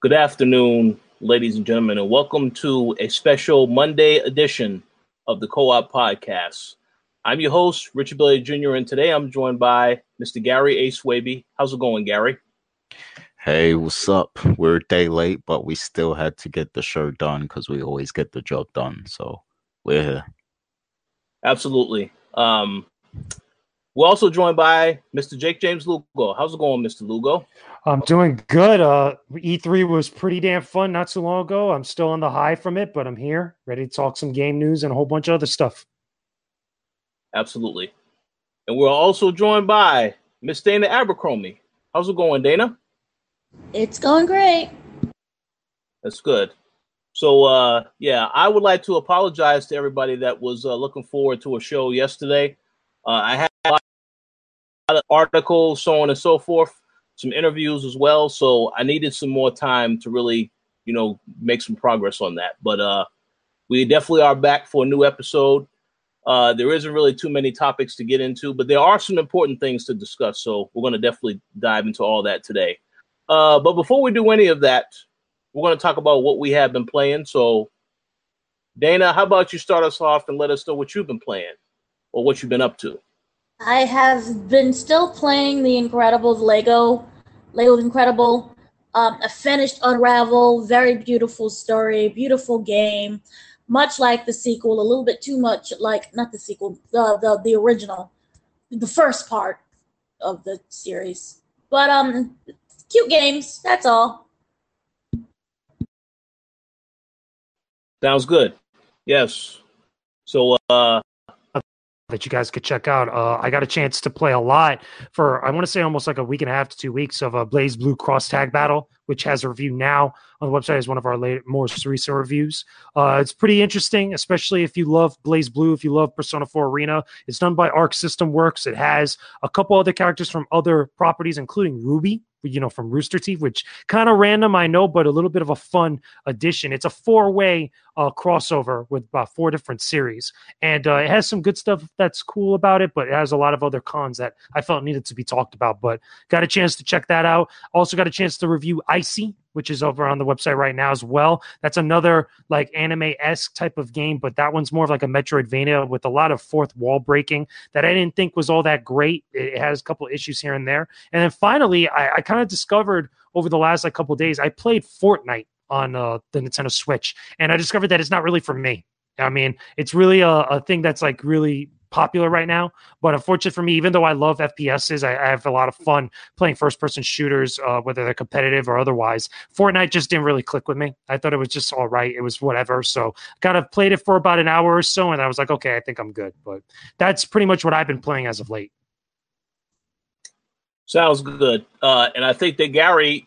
Good afternoon, ladies and gentlemen, and welcome to a special Monday edition of the Co op Podcast. I'm your host, Richard Bailey Jr., and today I'm joined by Mr. Gary A. Swaby. How's it going, Gary? Hey, what's up? We're a day late, but we still had to get the show done because we always get the job done. So we're here. Absolutely. Um, we're also joined by Mr. Jake James Lugo. How's it going, Mr. Lugo? I'm doing good. Uh, E3 was pretty damn fun not so long ago. I'm still on the high from it, but I'm here, ready to talk some game news and a whole bunch of other stuff. Absolutely. And we're also joined by Miss Dana Abercrombie. How's it going, Dana? It's going great. That's good. So, uh, yeah, I would like to apologize to everybody that was uh, looking forward to a show yesterday. Uh, I had a lot of articles, so on and so forth some interviews as well. So I needed some more time to really, you know, make some progress on that. But uh, we definitely are back for a new episode. Uh, there isn't really too many topics to get into, but there are some important things to discuss. So we're going to definitely dive into all that today. Uh, but before we do any of that, we're going to talk about what we have been playing. So, Dana, how about you start us off and let us know what you've been playing or what you've been up to? I have been still playing the Incredible Lego, Lego Incredible. Um, a finished Unravel, very beautiful story, beautiful game, much like the sequel, a little bit too much like not the sequel, the the the original, the first part of the series. But um, cute games. That's all. Sounds good. Yes. So uh that you guys could check out. Uh, I got a chance to play a lot for I want to say almost like a week and a half to two weeks of a BlazBlue Cross Tag Battle, which has a review now on the website as one of our late, most recent reviews. Uh, it's pretty interesting, especially if you love Blaze Blue, if you love Persona 4 Arena. It's done by Arc System Works. It has a couple other characters from other properties, including Ruby, you know, from Rooster Teeth, which kind of random, I know, but a little bit of a fun addition. It's a four way uh, crossover with about four different series, and uh, it has some good stuff that's cool about it, but it has a lot of other cons that I felt needed to be talked about. But got a chance to check that out. Also got a chance to review ICEY, which is over on the website right now as well. That's another like anime esque type of game, but that one's more of like a Metroidvania with a lot of fourth wall breaking that I didn't think was all that great. It has a couple issues here and there. And then finally, I, I kind of discovered over the last like couple days, I played Fortnite on uh, the Nintendo Switch, and I discovered that it's not really for me. I mean, it's really a, a thing that's like really popular right now. But unfortunately for me, even though I love FPSs, I, I have a lot of fun playing first person shooters, uh, whether they're competitive or otherwise. Fortnite just didn't really click with me. I thought it was just all right. It was whatever. So kind of played it for about an hour or so, and I was like, okay, I think I'm good. But that's pretty much what I've been playing as of late. Sounds good. Uh, and I think that Gary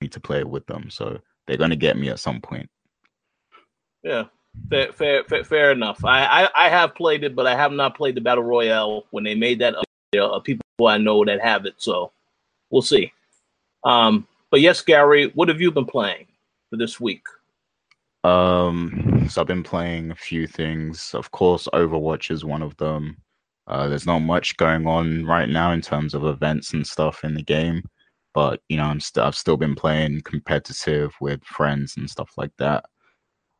me to play with them, so they're going to get me at some point. Yeah, fair, fair, fair, fair enough. I, I, I, have played it, but I have not played the battle royale when they made that. There are people I know that have it, so we'll see. Um, but yes, Gary, what have you been playing for this week? Um, so I've been playing a few things. Of course, Overwatch is one of them. Uh, there's not much going on right now in terms of events and stuff in the game, but you know, I'm st- I've still been playing competitive with friends and stuff like that.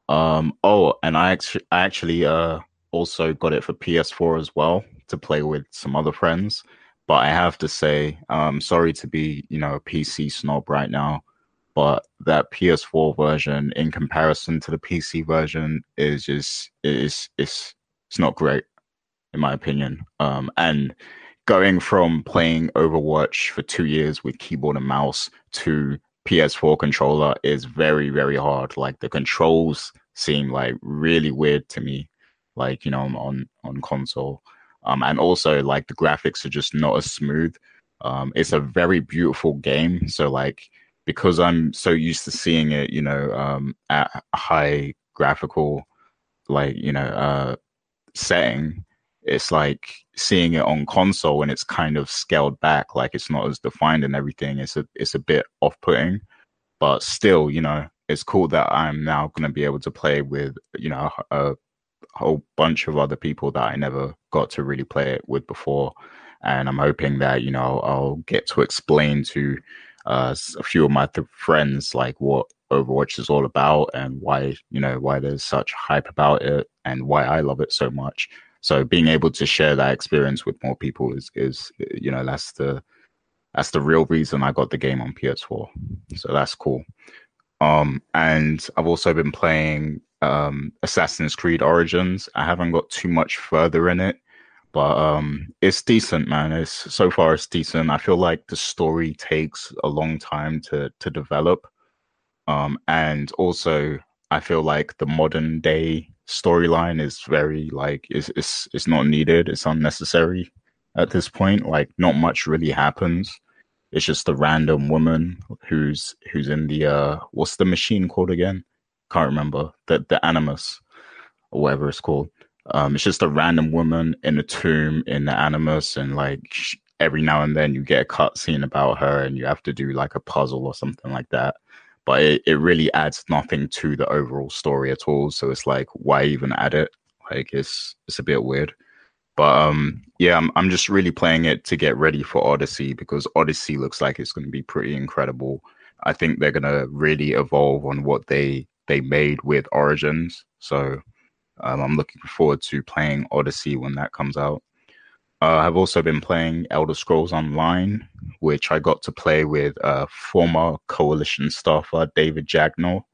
Um, oh, and I actually, I actually uh, also got it for PS4 as well to play with some other friends. But I have to say, um, sorry to be, you know, a PC snob right now, but that PS4 version, in comparison to the PC version, is just is it's it's not great, in my opinion. Um, and going from playing Overwatch for two years with keyboard and mouse to PS4 controller is very, very hard. Like the controls seem like really weird to me, like you know on on console. Um, and also like the graphics are just not as smooth. Um, it's a very beautiful game. So like because I'm so used to seeing it, you know, um, at high graphical, like you know, uh, setting, it's like seeing it on console and it's kind of scaled back, like it's not as defined and everything. It's a it's a bit off putting, but still, you know, it's cool that I'm now going to be able to play with you know a whole bunch of other people that I never got to really play it with before, and I'm hoping that you know I'll get to explain to uh, a few of my th- friends like what Overwatch is all about and why you know why there's such hype about it and why I love it so much. So being able to share that experience with more people is is you know that's the that's the real reason I got the game on PS4. So that's cool. Um, and I've also been playing um, Assassin's Creed Origins. I haven't got too much further in it, but um, it's decent, man. It's so far it's decent. I feel like the story takes a long time to to develop, um, and also I feel like the modern day storyline is very like it's it's it's not needed. It's unnecessary at this point. Like not much really happens. It's just a random woman who's who's in the uh what's the machine called again? Can't remember. The the Animus or whatever it's called. Um, it's just a random woman in a tomb in the Animus, and like every now and then you get a cutscene about her, and you have to do like a puzzle or something like that. But it, it really adds nothing to the overall story at all. So it's like, why even add it? Like it's it's a bit weird. But um, yeah, I'm I'm just really playing it to get ready for Odyssey because Odyssey looks like it's going to be pretty incredible. I think they're going to really evolve on what they they made with Origins. So um, I'm looking forward to playing Odyssey when that comes out. Uh, I've also been playing Elder Scrolls Online, which I got to play with uh, former Koalition staffer David Jagneaux,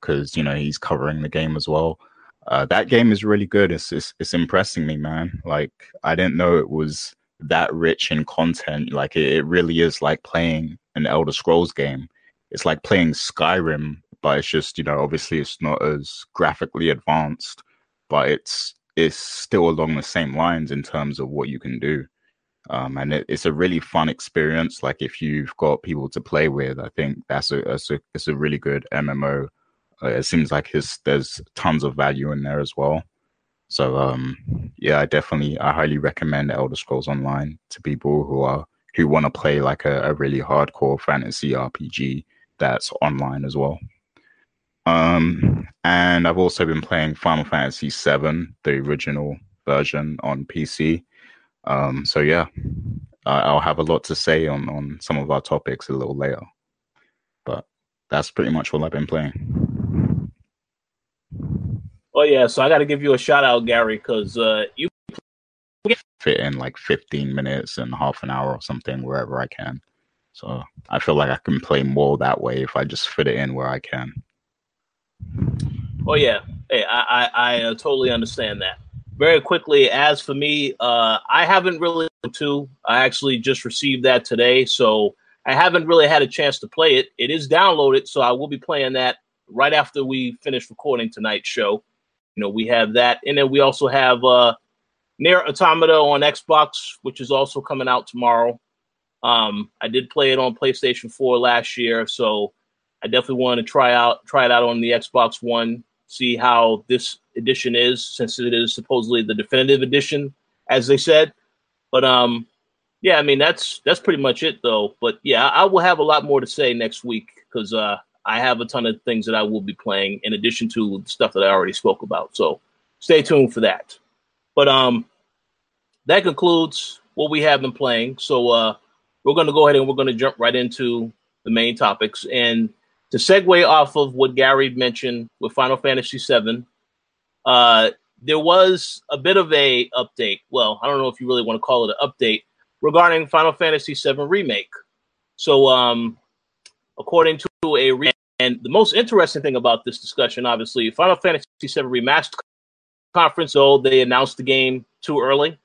because you know he's covering the game as well. Uh, that game is really good. It's, it's it's impressing me, man. Like I didn't know it was that rich in content. Like it, it really is like playing an Elder Scrolls game. It's like playing Skyrim, but it's just you know obviously it's not as graphically advanced, but it's it's still along the same lines in terms of what you can do. Um, and it, it's a really fun experience. Like if you've got people to play with, I think that's a, a it's a really good MMO uh, it seems like there's tons of value in there as well. So um, yeah, I definitely I highly recommend Elder Scrolls Online to people who are who want to play like a, a really hardcore fantasy RPG that's online as well. Um, and I've also been playing Final Fantasy VII, the original version on PC. Um, so yeah, I'll have a lot to say on on some of our topics a little later. But that's pretty much what I've been playing. Oh yeah, so I got to give you a shout out, Gary, because uh, you fit in like 15 minutes and half an hour or something wherever I can. So I feel like I can play more that way if I just fit it in where I can. Oh yeah, hey, I I, I uh, totally understand that. Very quickly, as for me, uh, I haven't really to. I actually just received that today, so I haven't really had a chance to play it. It is downloaded, so I will be playing that right after we finish recording tonight's show. You know, we have that, and then we also have uh, NieR Automata on Xbox, which is also coming out tomorrow. Um, I did play it on PlayStation 4 last year, so I definitely want to try out try it out on the Xbox One, see how this edition is, since it is supposedly the definitive edition, as they said. But um, yeah, I mean that's that's pretty much it though. But yeah, I will have a lot more to say next week because uh, I have a ton of things that I will be playing in addition to stuff that I already spoke about. So stay tuned for that. But um, that concludes what we have been playing. So uh, we're going to go ahead and we're going to jump right into the main topics. And to segue off of what Gary mentioned with Final Fantasy VII, uh, there was a bit of a update. Well, I don't know if you really want to call it an update regarding Final Fantasy VII Remake. So, um, according to a re- and the most interesting thing about this discussion, obviously, Final Fantasy VII Remastered conference, though they announced the game too early,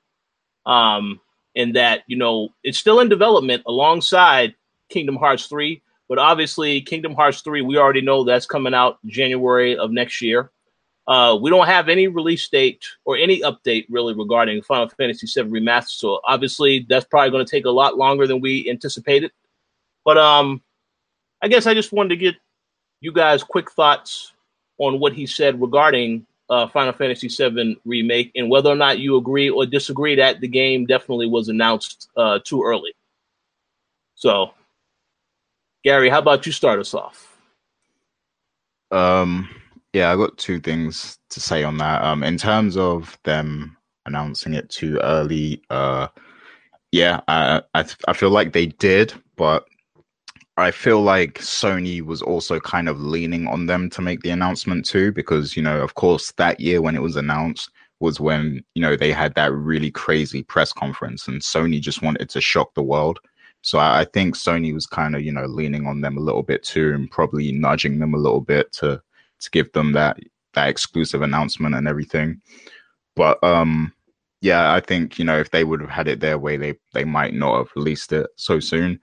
um, and that you know it's still in development alongside Kingdom Hearts 3. But obviously, Kingdom Hearts 3, we already know that's coming out January of next year. uh, we don't have any release date or any update really regarding Final Fantasy VII Remastered. So obviously, that's probably going to take a lot longer than we anticipated. But um, I guess I just wanted to get you guys quick thoughts on what he said regarding uh, Final Fantasy VII remake and whether or not you agree or disagree that the game definitely was announced uh, too early. So, Gary, how about you start us off? Um, yeah, I got two things to say on that. Um, in terms of them announcing it too early, uh, yeah, I I, I feel like they did, but I feel like Sony was also kind of leaning on them to make the announcement too, because you know, of course, that year when it was announced was when you know they had that really crazy press conference, and Sony just wanted to shock the world. So I, I think Sony was kind of you know leaning on them a little bit too, and probably nudging them a little bit to to give them that that exclusive announcement and everything. But um, yeah, I think you know if they would have had it their way, they they might not have released it so soon.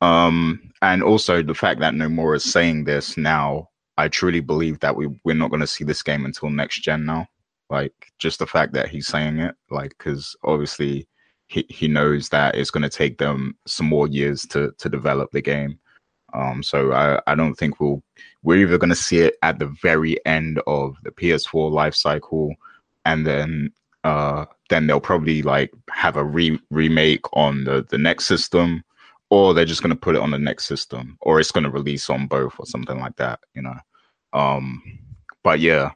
Um, and also the fact that Nomura is saying this now, I truly believe that we we're not going to see this game until next gen now. Like just the fact that he's saying it, like because obviously he he knows that it's going to take them some more years to to develop the game. Um, so I I don't think we'll we're either going to see it at the very end of the PS4 life cycle, and then uh then they'll probably like have a re- remake on the the next system or they're just going to put it on the next system or it's going to release on both or something like that you know um but yeah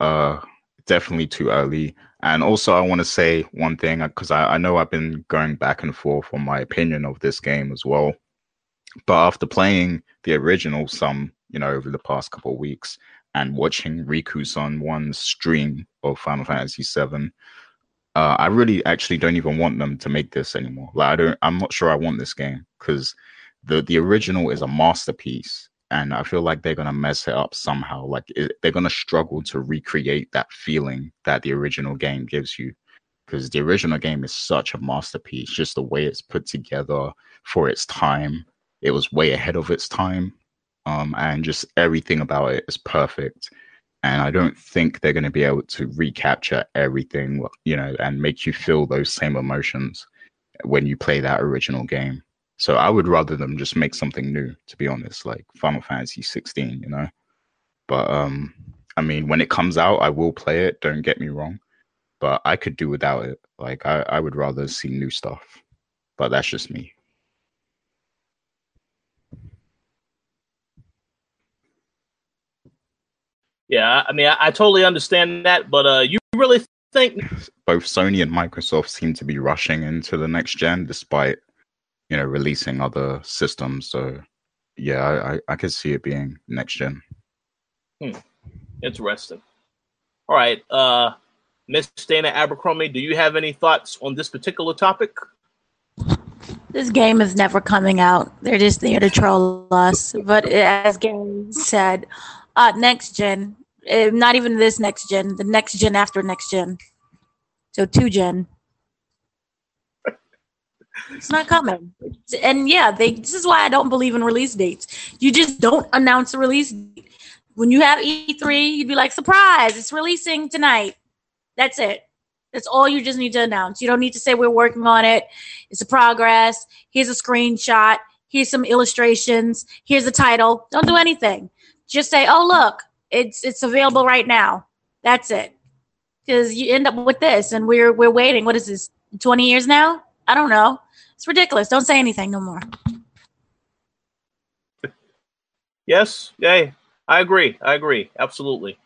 uh definitely too early. And also i want to say one thing because I, I know i've been going back and forth on my opinion of this game as well. But after playing the original some you know over the past couple of weeks and watching Riku on one stream of final fantasy 7 uh, I really actually don't even want them to make this anymore. Like I don't, I'm not sure I want this game because the the original is a masterpiece, and I feel like they're gonna mess it up somehow. Like it, they're gonna struggle to recreate that feeling that the original game gives you, because the original game is such a masterpiece. Just the way it's put together for its time, it was way ahead of its time, um, and just everything about it is perfect and I don't think they're going to be able to recapture everything, you know, and make you feel those same emotions when you play that original game. So I would rather them just make something new, to be honest, like Final Fantasy 16, you know. But um, I mean, when it comes out, I will play it. Don't get me wrong, but I could do without it. Like I, I would rather see new stuff. But that's just me. Yeah, I mean, I, I totally understand that, but uh, you really think both Sony and Microsoft seem to be rushing into the next gen, despite you know releasing other systems. So yeah, I I, I could see it being next gen. Hmm. Interesting. All right, uh, Miss Dana Abercrombie, do you have any thoughts on this particular topic? This game is never coming out. They're just there to troll us. But as Gary said, uh, next gen, uh, not even this next gen, the next gen after next gen. So two gen. It's not coming. And yeah, they this is why I don't believe in release dates. You just don't announce a release. When you have E3, you'd be like, surprise, it's releasing tonight. That's it. That's all you just need to announce. You don't need to say we're working on it. It's a progress. Here's a screenshot. Here's some illustrations. Here's the title. Don't do anything. Just say, "Oh, look, it's it's available right now." That's it. Because you end up with this, and we're we're waiting. What is this? Twenty years now? I don't know. It's ridiculous. Don't say anything no more. Yes, yay. I agree. I agree. Absolutely.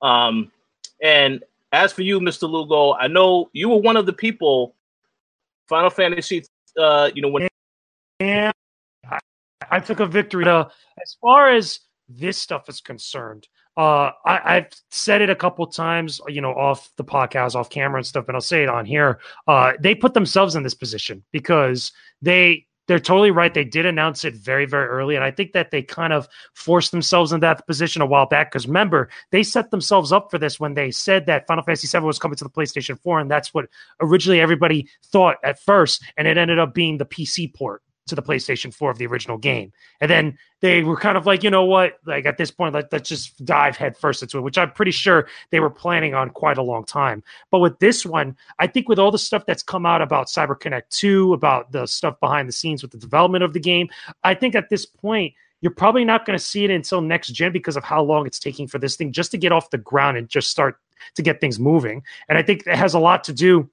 Um, and as for you, Mr. Lugo, I know you were one of the people Final Fantasy uh, you know, when and I, I took a victory. Uh, as far as this stuff is concerned, uh, I, have said it a couple times, you know, off the podcast, off camera and stuff, but I'll say it on here. Uh, they put themselves in this position because they they're totally right. They did announce it very, very early. And I think that they kind of forced themselves in that position a while back. Because remember, they set themselves up for this when they said that Final Fantasy VII was coming to the PlayStation 4. And that's what originally everybody thought at first. And it ended up being the PC port to the PlayStation 4 of the original game. And then they were kind of like, you know what, like at this point, like, let's just dive headfirst into it, which I'm pretty sure they were planning on quite a long time. But with this one, I think with all the stuff that's come out about CyberConnect 2, about the stuff behind the scenes with the development of the game, I think at this point, you're probably not going to see it until next gen because of how long it's taking for this thing just to get off the ground and just start to get things moving. And I think it has a lot to do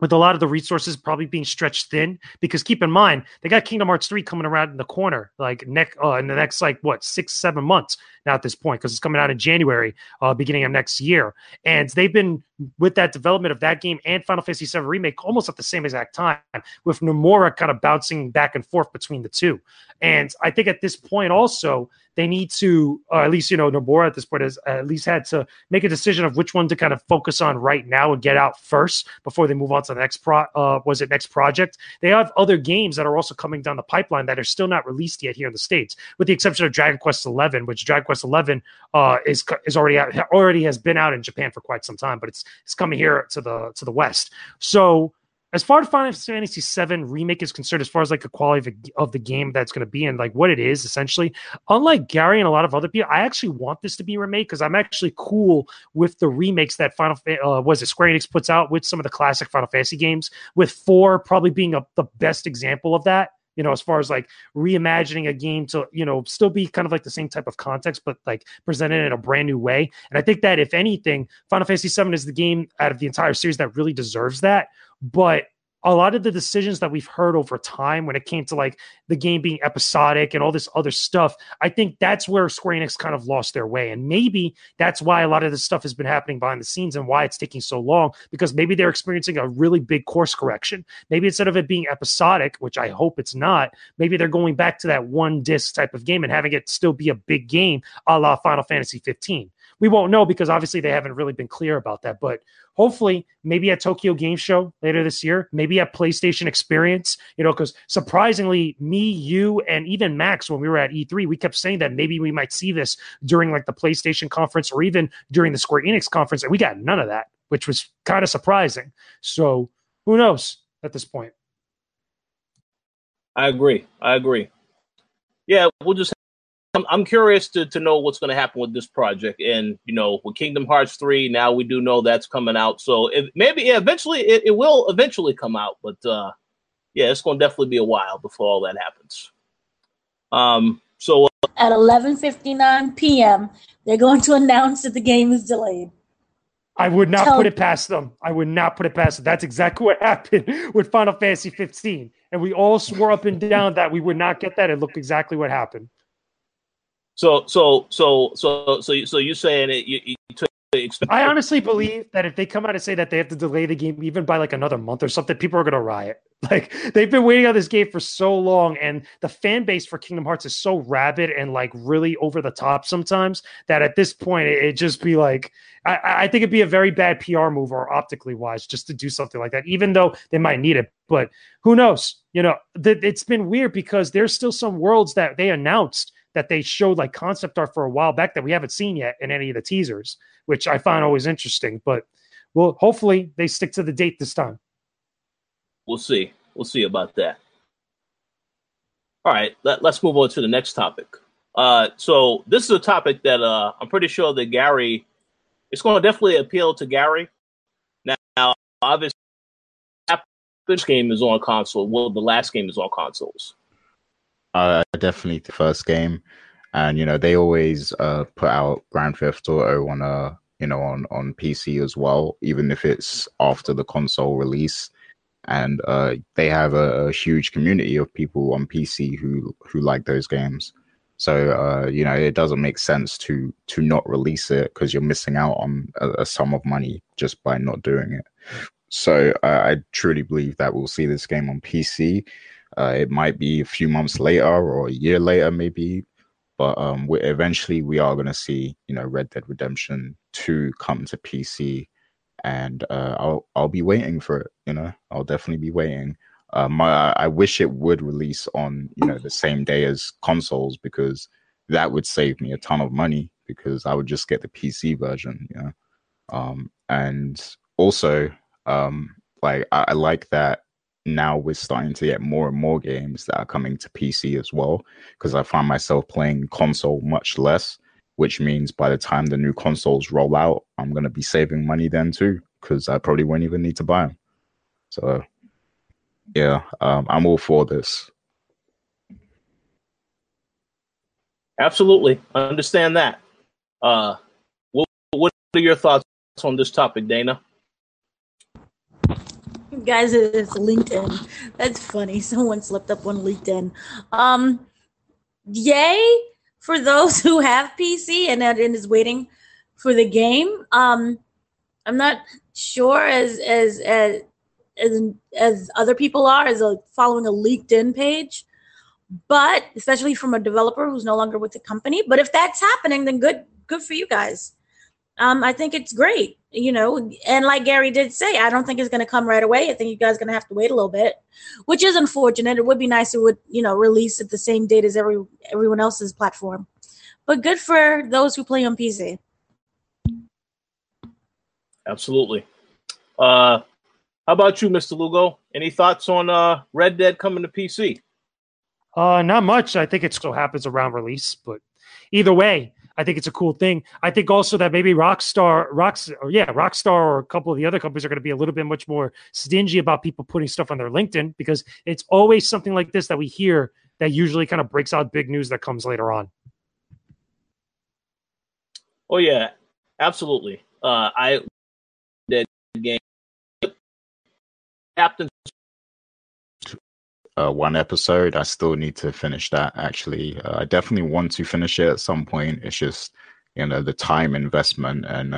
with a lot of the resources probably being stretched thin because keep in mind they got kingdom hearts 3 coming around in the corner like next uh, in the next like what six seven months now at this point because it's coming out in january uh, beginning of next year. And they've been with that development of that game and final fantasy 7 remake almost at the same exact time with nomura kind of bouncing back and forth between the two and i think at this point also they need to, or at least, you know, Nomura at this point has at least had to make a decision of which one to kind of focus on right now and get out first before they move on to the next pro. Uh, was it next project? They have other games that are also coming down the pipeline that are still not released yet here in the states, with the exception of Dragon Quest Eleven, which Dragon Quest Eleven uh, is is already out, already has been out in Japan for quite some time, but it's it's coming here to the to the West. So as far as Final Fantasy VII remake is concerned, as far as like the quality of the, of the game that's going to be and like what it is essentially, unlike Gary and a lot of other people, I actually want this to be remade because I'm actually cool with the remakes that Final uh, was it Square Enix puts out with some of the classic Final Fantasy games. With four probably being a, the best example of that you know, as far as like reimagining a game to, you know, still be kind of like the same type of context, but like presented in a brand new way. And I think that if anything, Final Fantasy VII is the game out of the entire series that really deserves that. But a lot of the decisions that we've heard over time when it came to like the game being episodic and all this other stuff, I think that's where Square Enix kind of lost their way. And maybe that's why a lot of this stuff has been happening behind the scenes and why it's taking so long because maybe they're experiencing a really big course correction. Maybe instead of it being episodic, which I hope it's not, maybe they're going back to that one disc type of game and having it still be a big game a la Final Fantasy 15 we won't know because obviously they haven't really been clear about that. But hopefully, maybe at Tokyo Game Show later this year, maybe at PlayStation Experience, you know, because surprisingly, me, you, and even Max, when we were at E3, we kept saying that maybe we might see this during like the PlayStation conference or even during the Square Enix conference, and we got none of that, which was kind of surprising. So who knows at this point? I agree. I agree. Yeah, we'll just I'm, I'm curious to, to know what's going to happen with this project. And, you know, with Kingdom Hearts 3, now we do know that's coming out. So it, maybe, yeah, eventually, it, it will eventually come out. But, uh, yeah, it's going to definitely be a while before all that happens. Um, so uh, at 11:59 p.m., they're going to announce that the game is delayed. I would not Tell- put it past them. I would not put it past them. That's exactly what happened with Final Fantasy 15, and we all swore up and down that we would not get that. It looked exactly what happened. So so so so so so you're saying it? You, you took I honestly believe that if they come out and say that they have to delay the game even by like another month or something, people are going to riot. Like they've been waiting on this game for so long, and the fan base for Kingdom Hearts is so rabid and like really over the top sometimes that at this point it, it just be like I, I, think it'd be a very bad PR move or optically wise just to do something like that, even though they might need it. But who knows? You know, th- it's been weird because there's still some worlds that they announced that they showed like concept art for a while back that we haven't seen yet in any of the teasers, which I find always interesting. But well, hopefully they stick to the date this time. We'll see. We'll see about that. All right, let, us move on to the next topic. Uh, so this is a topic that uh, I'm pretty sure that Gary, it's going to definitely appeal to Gary. Now, now obviously, this game is on console. Well, the last game is on consoles uh, definitely the first game, and you know they always uh, put out Grand Theft Auto on a you know on on PC as well, even if it's after the console release. And uh, they have a, a, huge community of people on PC who who like those games. So uh, you know it doesn't make sense to to not release it because you're missing out on a, a, sum of money just by not doing it. So uh, I truly believe that we'll see this game on PC uh, it might be a few months later or a year later, maybe. But um, we, eventually, we are going to see, you know, Red Dead Redemption Two come to PC, and uh, I'll I'll be waiting for it. You know, I'll definitely be waiting. Um, I, I wish it would release on you know the same day as consoles because that would save me a ton of money because I would just get the PC version. You know, um, and also um, like I, I like that now we're starting to get more and more games that are coming to PC as well. Because I find myself playing console much less, which means by the time the new consoles roll out, I'm going to be saving money then too, because I probably won't even need to buy them. So, yeah, um, I'm all for this. Absolutely, I understand that. Uh, what, what are your thoughts on this topic, Dana? Guys, it's LinkedIn. That's funny. Someone slipped up on LinkedIn. Um, yay for those who have PC and is waiting for the game. Um, I'm not sure as as as as, as other people are as a following a LinkedIn page, but especially from a developer who's no longer with the company. But if that's happening, then good good for you guys. Um, I think it's great, you know, and like Gary did say, I don't think it's going to come right away. I think you guys are going to have to wait a little bit, which is unfortunate. It would be nice it would, you know, release at the same date as every everyone else's platform. But good for those who play on PC. Absolutely. Uh, how about you, Mr. Lugo? Any thoughts on uh, Red Dead coming to PC? Uh, not much. I think it still happens around release, but either way, I think it's a cool thing. I think also that maybe Rockstar, Rocks, or yeah, Rockstar or a couple of the other companies are going to be a little bit much more stingy about people putting stuff on their LinkedIn because it's always something like this that we hear that usually kind of breaks out big news that comes later on. Oh yeah, absolutely. Uh, I did game Captain uh, one episode. I still need to finish that. Actually, uh, I definitely want to finish it at some point. It's just you know the time investment and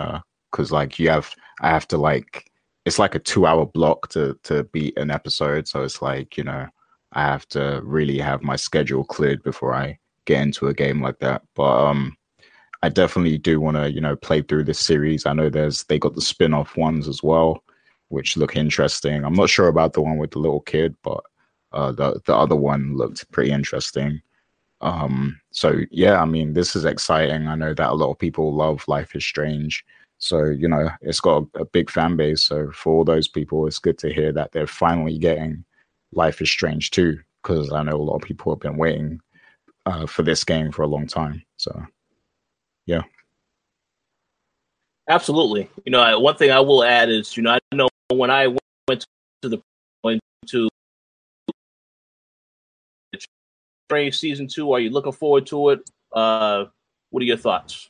because uh, like you have, I have to like it's like a two hour block to to beat an episode. So it's like you know I have to really have my schedule cleared before I get into a game like that. But um, I definitely do want to you know play through this series. I know there's they got the spin off ones as well, which look interesting. I'm not sure about the one with the little kid, but uh, the the other one looked pretty interesting. Um, so yeah, I mean, this is exciting. I know that a lot of people love Life is Strange. So, you know, it's got a, a, big fan base. So for all those people, it's good to hear that they're finally getting Life is Strange too, because I know a lot of people have been waiting uh, for this game for a long time. So, yeah. Absolutely. You know, one thing I will add is, you know, I know when I went to the went to Strange season two? Are you looking forward to it? Uh, what are your thoughts?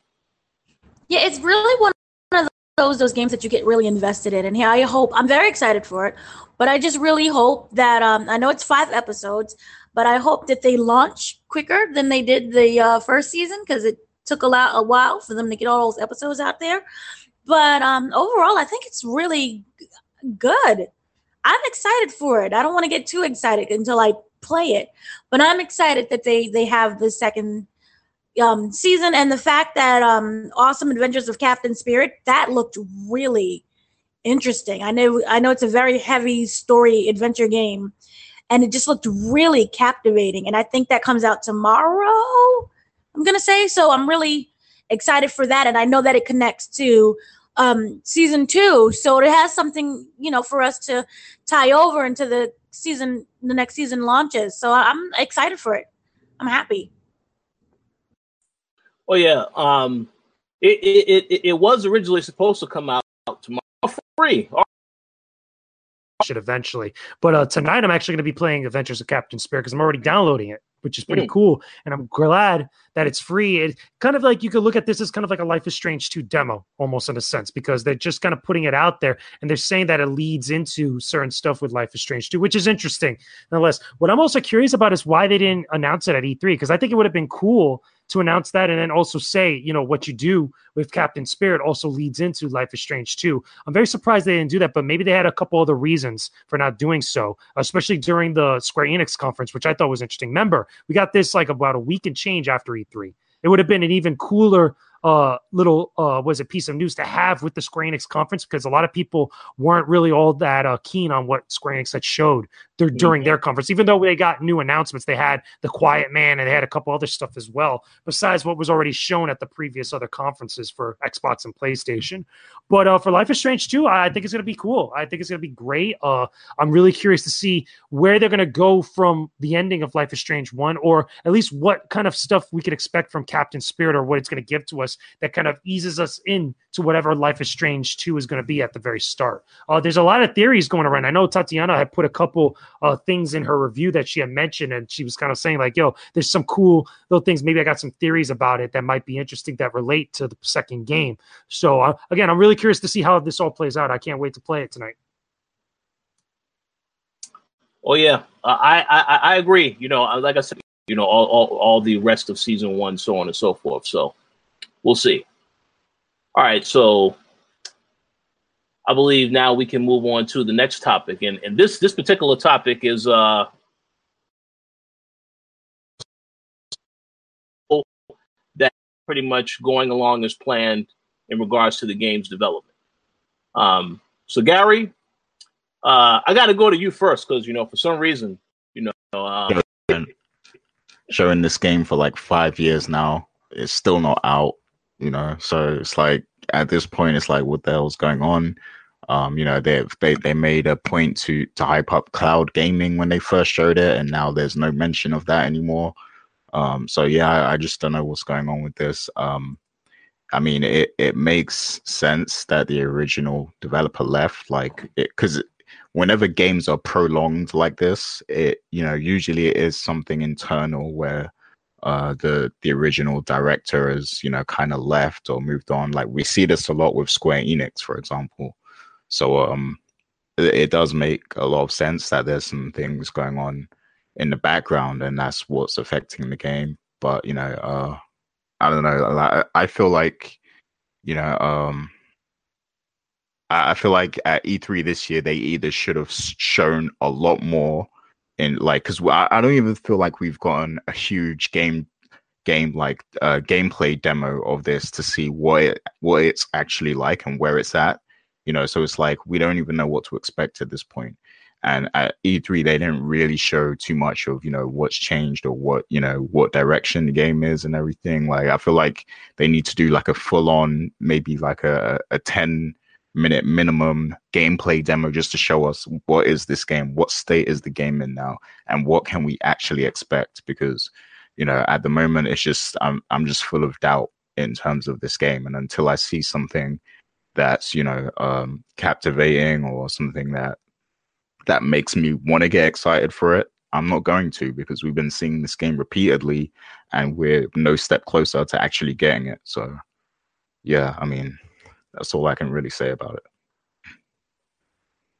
Yeah, it's really one of those those games that you get really invested in, and here I hope I'm very excited for it. But I just really hope that um, I know it's five episodes, but I hope that they launch quicker than they did the uh, first season because it took a lot a while for them to get all those episodes out there. But um, overall, I think it's really good. I'm excited for it. I don't want to get too excited until I play it. But I'm excited that they they have the second um, season and the fact that um, Awesome Adventures of Captain Spirit that looked really interesting. I know I know it's a very heavy story adventure game, and it just looked really captivating. And I think that comes out tomorrow. I'm gonna say so. I'm really excited for that, and I know that it connects to um, season two, so it has something you know for us to tie over into the season the next season launches. So I'm excited for it. I'm happy. Oh yeah, um, it it it, it was originally supposed to come out tomorrow free. Should eventually, but uh, tonight I'm actually going to be playing Adventures of Captain Spirit because I'm already downloading it which is pretty mm. cool. And I'm glad that it's free. It kind of like you could look at this as kind of like a Life is Strange 2 demo, almost in a sense, because they're just kind of putting it out there and they're saying that it leads into certain stuff with Life is Strange 2, which is interesting nonetheless. What I'm also curious about is why they didn't announce it at E3, because I think it would have been cool to announce that and then also say, you know, what you do with Captain Spirit also leads into Life is Strange 2. I'm very surprised they didn't do that, but maybe they had a couple other reasons for not doing so, especially during the Square Enix conference, which I thought was interesting. Remember, we got this like about a week and change after E3. It would have been an even cooler uh, little uh, was a piece of news to have with the Square Enix conference because a lot of people weren't really all that uh, keen on what Square Enix had showed their, during their conference. Even though they got new announcements, they had the Quiet Man and they had a couple other stuff as well, besides what was already shown at the previous other conferences for Xbox and PlayStation. But uh, for Life is Strange 2, I think it's going to be cool. I think it's going to be great. Uh, I'm really curious to see where they're going to go from the ending of Life is Strange 1, or at least what kind of stuff we could expect from Captain Spirit or what it's going to give to us that kind of eases us in to whatever Life is Strange 2 is going to be at the very start. Uh, there's a lot of theories going around. I know Tatiana had put a couple uh, things in her review that she had mentioned, and she was kind of saying, like, yo, there's some cool little things. Maybe I got some theories about it that might be interesting that relate to the second game. So, uh, again, I'm really curious to see how this all plays out. I can't wait to play it tonight. Oh yeah, uh, I, I I agree. You know, like I said, you know, all, all all the rest of season one, so on and so forth. So we'll see. All right, so I believe now we can move on to the next topic, and and this this particular topic is uh that pretty much going along as planned in regards to the game's development. Um, so Gary, uh, I got to go to you first because you know for some reason you know um, showing this game for like five years now. It's still not out, you know. So it's like at this point, it's like what the hell's going on? Um, you know, they they they made a point to to hype up cloud gaming when they first showed it, and now there's no mention of that anymore. Um, so yeah, I, I just don't know what's going on with this. Um, I mean, it it makes sense that the original developer left, like, because whenever games are prolonged like this, it you know usually it is something internal where uh, the the original director has you know kind of left or moved on. Like we see this a lot with Square Enix, for example. So um, it, it does make a lot of sense that there's some things going on in the background, and that's what's affecting the game. But you know, uh, I don't know. I, feel like you know, um, I feel like at E3 this year they either should have shown a lot more in like because I, I don't even feel like we've gotten a huge game game like uh, gameplay demo of this to see what it, what it's actually like and where it's at. You know, so it's like we don't even know what to expect at this point. And at E3, they didn't really show too much of you know what's changed or what you know what direction the game is and everything. Like I feel like they need to do like a full on maybe like a a ten minute minimum gameplay demo just to show us what is this game, what state is the game in now, and what can we actually expect. Because you know at the moment it's just I'm I'm just full of doubt in terms of this game, and until I see something that's you know um, captivating or something that that makes me want to get excited for it i'm not going to because we've been seeing this game repeatedly and we're no step closer to actually getting it so yeah i mean that's all i can really say about it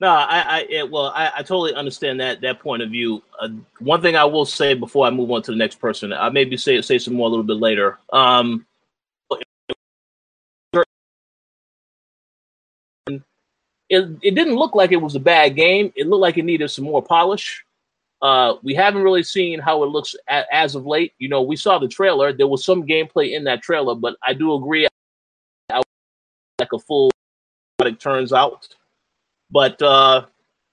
no, I, I it, well, I, I, totally understand that that point of view. Uh, one thing I will say before I move on to the next person, I maybe say say some more a little bit later. Um, it, it didn't look like it was a bad game. It looked like it needed some more polish. Uh, we haven't really seen how it looks a, as of late. You know, we saw the trailer. There was some gameplay in that trailer, but I do agree, I, like a full product turns out. But uh,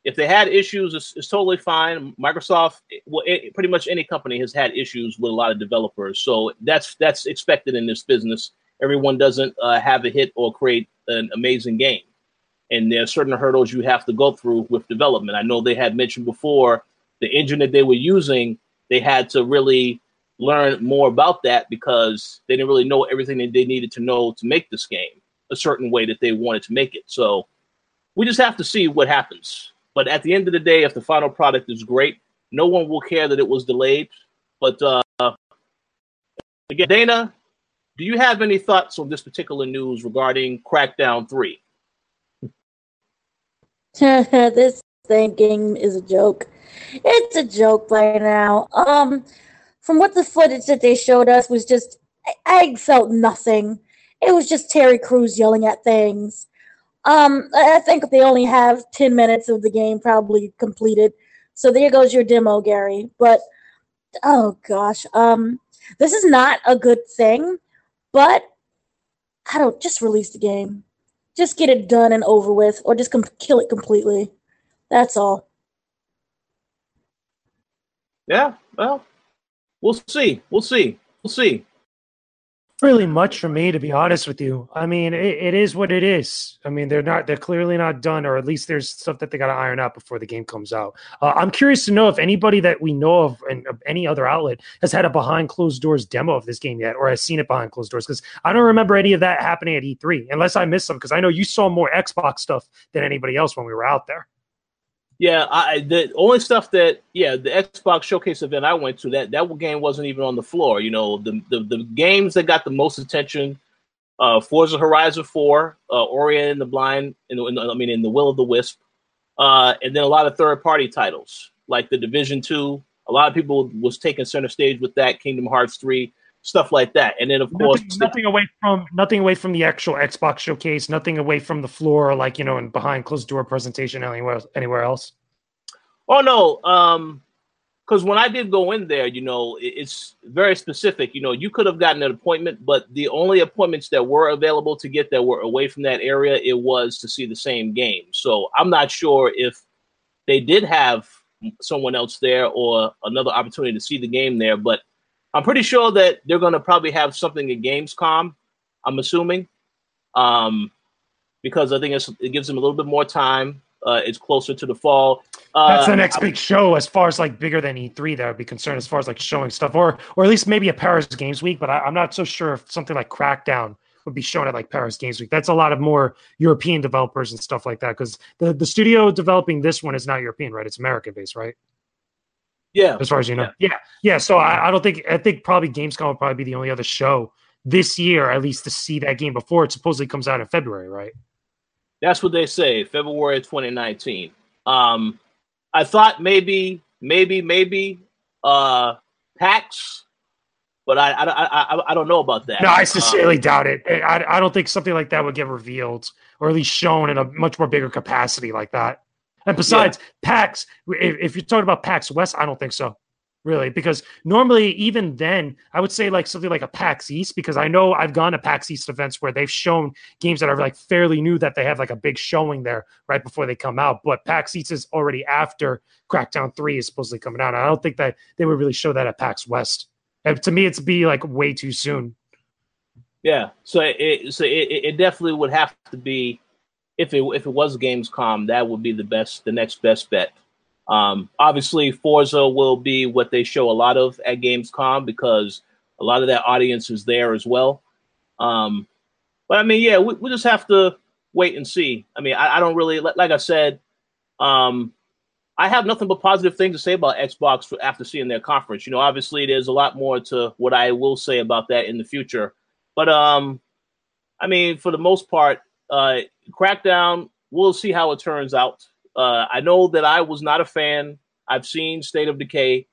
if they had issues, it's, it's totally fine. Microsoft, well, it, pretty much any company has had issues with a lot of developers, so that's that's expected in this business. Everyone doesn't uh, have a hit or create an amazing game and there are certain hurdles you have to go through with development. I know they had mentioned before the engine that they were using, they had to really learn more about that because they didn't really know everything that they needed to know to make this game a certain way that they wanted to make it. So we just have to see what happens. But at the end of the day, if the final product is great, no one will care that it was delayed. But uh, again, Dana, do you have any thoughts on this particular news regarding Crackdown 3? this thing game is a joke. It's a joke by now. Um, from what the footage that they showed us was just, I, I felt nothing. It was just Terry Crews yelling at things. Um, I think they only have 10 minutes of the game probably completed. So there goes your demo, Gary. But oh gosh, um, this is not a good thing. But I don't just release the game just get it done and over with, or just com- kill it completely. That's all. Yeah, well, we'll see. We'll see. We'll see really much for me to be honest with you. I mean it, it is what it is. I mean they're not they're clearly not done or at least there's stuff that they got to iron out before the game comes out. Uh, i'm curious to know if anybody that we know of and of any other outlet has had a behind closed doors demo of this game yet or has seen it behind closed doors because i don't remember any of that happening at e3 unless i missed some because i know you saw more xbox stuff than anybody else when we were out there yeah, I the only stuff that yeah the Xbox Showcase event I went to that that game wasn't even on the floor. You know the the, the games that got the most attention, uh, Forza Horizon Four, uh, Ori and the Blind, in, in, I mean in the Will of the Wisp, uh, and then a lot of third party titles like the Division Two. A lot of people was taking center stage with that Kingdom Hearts Three stuff like that. And then of nothing, course nothing away from nothing away from the actual Xbox showcase, nothing away from the floor, like you know, and behind closed door presentation anywhere anywhere else. Oh no, um, because when I did go in there, you know, it's very specific. You know, you could have gotten an appointment, but the only appointments that were available to get that were away from that area, it was to see the same game. So I'm not sure if they did have someone else there or another opportunity to see the game there, but I'm pretty sure that they're going to probably have something at Gamescom. I'm assuming, um, because I think it gives them a little bit more time. Uh, it's closer to the fall. Uh, That's the next big show, as far as like bigger than E3. That would be concerned as far as like showing stuff, or or at least maybe a Paris Games Week. But I, am not so sure if something like Crackdown would be shown at like Paris Games Week. That's a lot of more European developers and stuff like that. Because the the studio developing this one is not European, right? It's American based, right? Yeah. As far as you know. Yeah. Yeah. yeah. So I, I, don't think I think probably Gamescom will probably be the only other show this year, at least to see that game before it supposedly comes out in February, right? That's what they say, February 2019. Um I thought maybe, maybe, maybe uh PAX, but I I, I, I don't know about that. No, I sincerely um, doubt it. I, I don't think something like that would get revealed or at least shown in a much more bigger capacity like that. And besides, yeah. PAX, if, if, you're talking about PAX West, I don't think so, really, because normally, even then, I would say like something like a PAX East, because I know I've gone to PAX East events where they've shown games that are like fairly new that they have like a big showing there right before they come out. But PAX East is already after Crackdown 3 is supposedly coming out. I don't think that they would really show that at PAX West. And to me, it's be like way too soon. Yeah, so it so it, it definitely would have to be if it if it was Gamescom, that would be the best, the next best bet. Um, obviously, Forza will be what they show a lot of at Gamescom because a lot of that audience is there as well. Um, but I mean, yeah, we, we just have to wait and see. I mean, I, I don't really like I said. Um, I have nothing but positive things to say about Xbox for, after seeing their conference. You know, obviously, there's a lot more to what I will say about that in the future. But um, I mean, for the most part, uh, Crackdown, we'll see how it turns out. Uh, I know that I was not a fan. I've seen State of Decay.